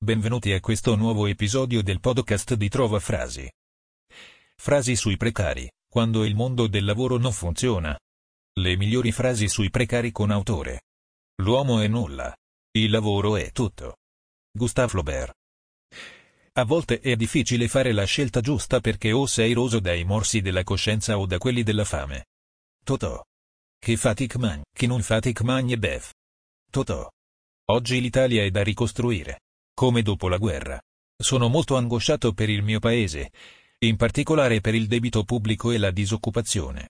Benvenuti a questo nuovo episodio del podcast di Trova Frasi. Frasi sui precari, quando il mondo del lavoro non funziona. Le migliori frasi sui precari con autore. L'uomo è nulla. Il lavoro è tutto. Gustave Flaubert. A volte è difficile fare la scelta giusta perché o sei roso dai morsi della coscienza o da quelli della fame. Totò. Che fatic man, che non fatic magne bev. Totò. Oggi l'Italia è da ricostruire come dopo la guerra. Sono molto angosciato per il mio paese, in particolare per il debito pubblico e la disoccupazione.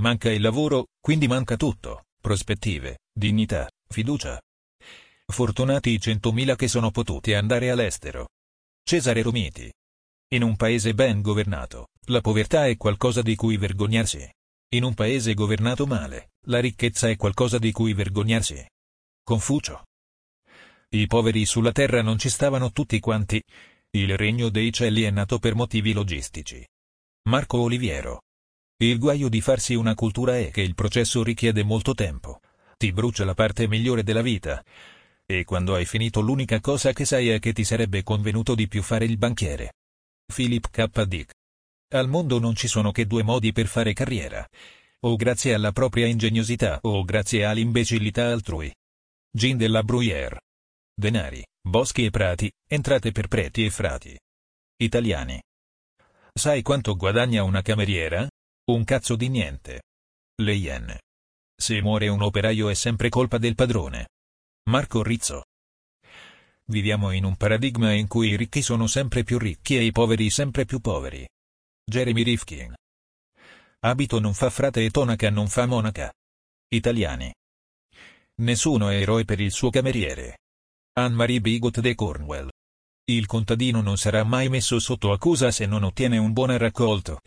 Manca il lavoro, quindi manca tutto, prospettive, dignità, fiducia. Fortunati i centomila che sono potuti andare all'estero. Cesare Romiti. In un paese ben governato, la povertà è qualcosa di cui vergognarsi. In un paese governato male, la ricchezza è qualcosa di cui vergognarsi. Confucio. I poveri sulla terra non ci stavano tutti quanti. Il regno dei cieli è nato per motivi logistici. Marco Oliviero. Il guaio di farsi una cultura è che il processo richiede molto tempo. Ti brucia la parte migliore della vita. E quando hai finito l'unica cosa che sai è che ti sarebbe convenuto di più fare il banchiere. Philip K. Dick. Al mondo non ci sono che due modi per fare carriera. O grazie alla propria ingegnosità o grazie all'imbecillità altrui. Jean de la Bruyère denari, boschi e prati, entrate per preti e frati. Italiani. Sai quanto guadagna una cameriera? Un cazzo di niente. Le iene. Se muore un operaio è sempre colpa del padrone. Marco Rizzo. Viviamo in un paradigma in cui i ricchi sono sempre più ricchi e i poveri sempre più poveri. Jeremy Rifkin. Abito non fa frate e tonaca non fa monaca. Italiani. Nessuno è eroe per il suo cameriere. Anne-Marie Bigot de Cornwell. Il contadino non sarà mai messo sotto accusa se non ottiene un buon raccolto,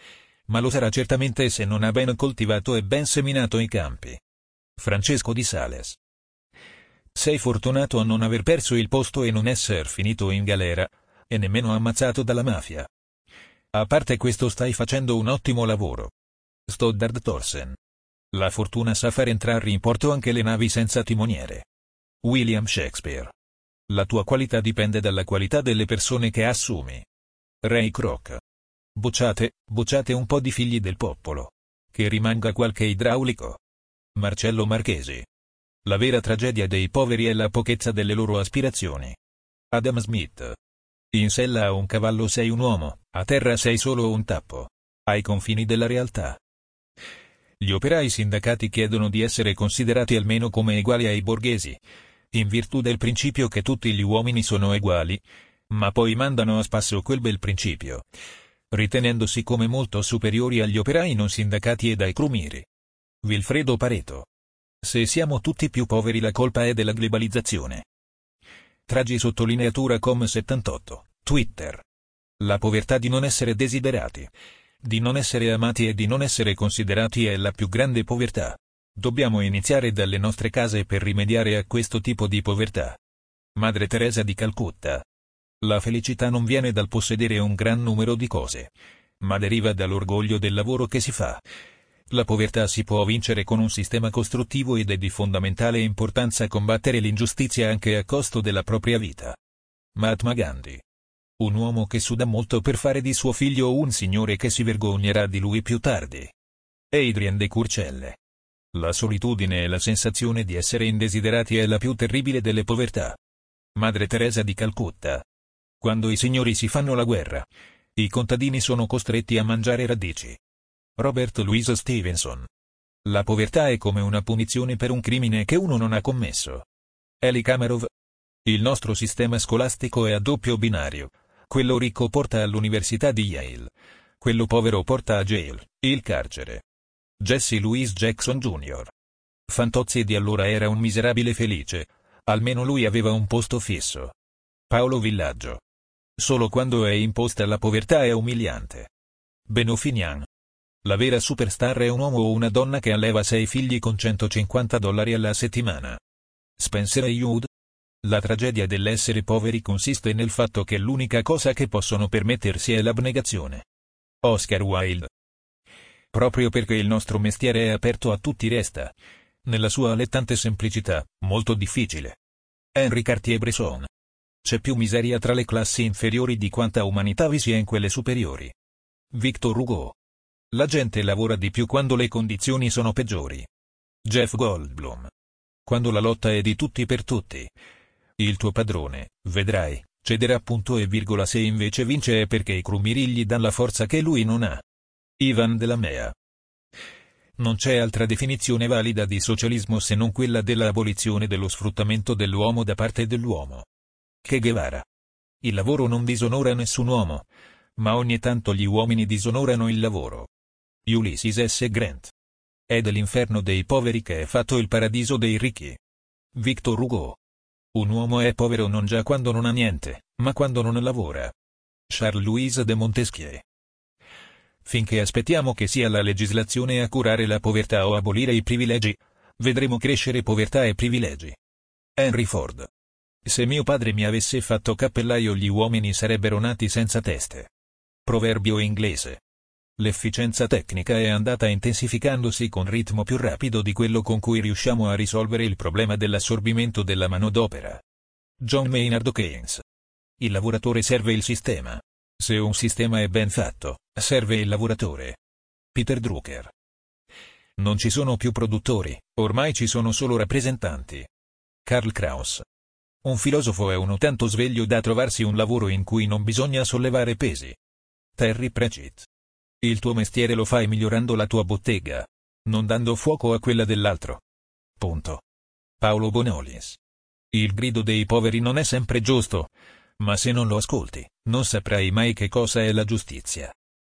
ma lo sarà certamente se non ha ben coltivato e ben seminato i campi. Francesco di Sales. Sei fortunato a non aver perso il posto e non esser finito in galera, e nemmeno ammazzato dalla mafia. A parte questo stai facendo un ottimo lavoro. Stoddard Thorsen. La fortuna sa far entrare in porto anche le navi senza timoniere. William Shakespeare. La tua qualità dipende dalla qualità delle persone che assumi. Ray Kroc. Bocciate, bocciate un po' di figli del popolo. Che rimanga qualche idraulico. Marcello Marchesi. La vera tragedia dei poveri è la pochezza delle loro aspirazioni. Adam Smith. In sella a un cavallo sei un uomo, a terra sei solo un tappo. Ai confini della realtà. Gli operai sindacati chiedono di essere considerati almeno come uguali ai borghesi, in virtù del principio che tutti gli uomini sono uguali, ma poi mandano a spasso quel bel principio, ritenendosi come molto superiori agli operai non sindacati e ai crumiri. Vilfredo Pareto. Se siamo tutti più poveri la colpa è della globalizzazione. Tragi sottolineatura com 78, Twitter. La povertà di non essere desiderati, di non essere amati e di non essere considerati è la più grande povertà. Dobbiamo iniziare dalle nostre case per rimediare a questo tipo di povertà. Madre Teresa di Calcutta. La felicità non viene dal possedere un gran numero di cose, ma deriva dall'orgoglio del lavoro che si fa. La povertà si può vincere con un sistema costruttivo ed è di fondamentale importanza combattere l'ingiustizia anche a costo della propria vita. Mahatma Gandhi. Un uomo che suda molto per fare di suo figlio un signore che si vergognerà di lui più tardi. Adrian de Curcelle. La solitudine e la sensazione di essere indesiderati è la più terribile delle povertà. Madre Teresa di Calcutta. Quando i signori si fanno la guerra, i contadini sono costretti a mangiare radici. Robert Louis Stevenson. La povertà è come una punizione per un crimine che uno non ha commesso. Eli Kamerov. Il nostro sistema scolastico è a doppio binario. Quello ricco porta all'università di Yale. Quello povero porta a jail, il carcere. Jesse Louis Jackson Jr. Fantozzi di allora era un miserabile felice, almeno lui aveva un posto fisso. Paolo Villaggio. Solo quando è imposta la povertà è umiliante. Benofinian. La vera superstar è un uomo o una donna che alleva sei figli con 150 dollari alla settimana. Spencer Howard. La tragedia dell'essere poveri consiste nel fatto che l'unica cosa che possono permettersi è l'abnegazione. Oscar Wilde proprio perché il nostro mestiere è aperto a tutti resta, nella sua allettante semplicità, molto difficile. Henri Cartier-Bresson. C'è più miseria tra le classi inferiori di quanta umanità vi sia in quelle superiori. Victor Hugo. La gente lavora di più quando le condizioni sono peggiori. Jeff Goldblum. Quando la lotta è di tutti per tutti. Il tuo padrone, vedrai, cederà punto e virgola se invece vince è perché i crumiri gli danno la forza che lui non ha. Ivan della Mea. Non c'è altra definizione valida di socialismo se non quella della abolizione dello sfruttamento dell'uomo da parte dell'uomo. Che Guevara. Il lavoro non disonora nessun uomo, ma ogni tanto gli uomini disonorano il lavoro. Ulysses S. Grant. È dell'inferno dei poveri che è fatto il paradiso dei ricchi. Victor Hugo. Un uomo è povero non già quando non ha niente, ma quando non lavora. Charles-Louis de Montesquieu. Finché aspettiamo che sia la legislazione a curare la povertà o abolire i privilegi, vedremo crescere povertà e privilegi. Henry Ford. Se mio padre mi avesse fatto cappellaio gli uomini sarebbero nati senza teste. Proverbio inglese. L'efficienza tecnica è andata intensificandosi con ritmo più rapido di quello con cui riusciamo a risolvere il problema dell'assorbimento della manodopera. John Maynard Keynes. Il lavoratore serve il sistema. Se un sistema è ben fatto, serve il lavoratore. Peter Drucker. Non ci sono più produttori, ormai ci sono solo rappresentanti. Karl Kraus. Un filosofo è uno tanto sveglio da trovarsi un lavoro in cui non bisogna sollevare pesi. Terry Pratchett. Il tuo mestiere lo fai migliorando la tua bottega, non dando fuoco a quella dell'altro. Punto. Paolo Bonolis. Il grido dei poveri non è sempre giusto, ma se non lo ascolti, non saprai mai che cosa è la giustizia.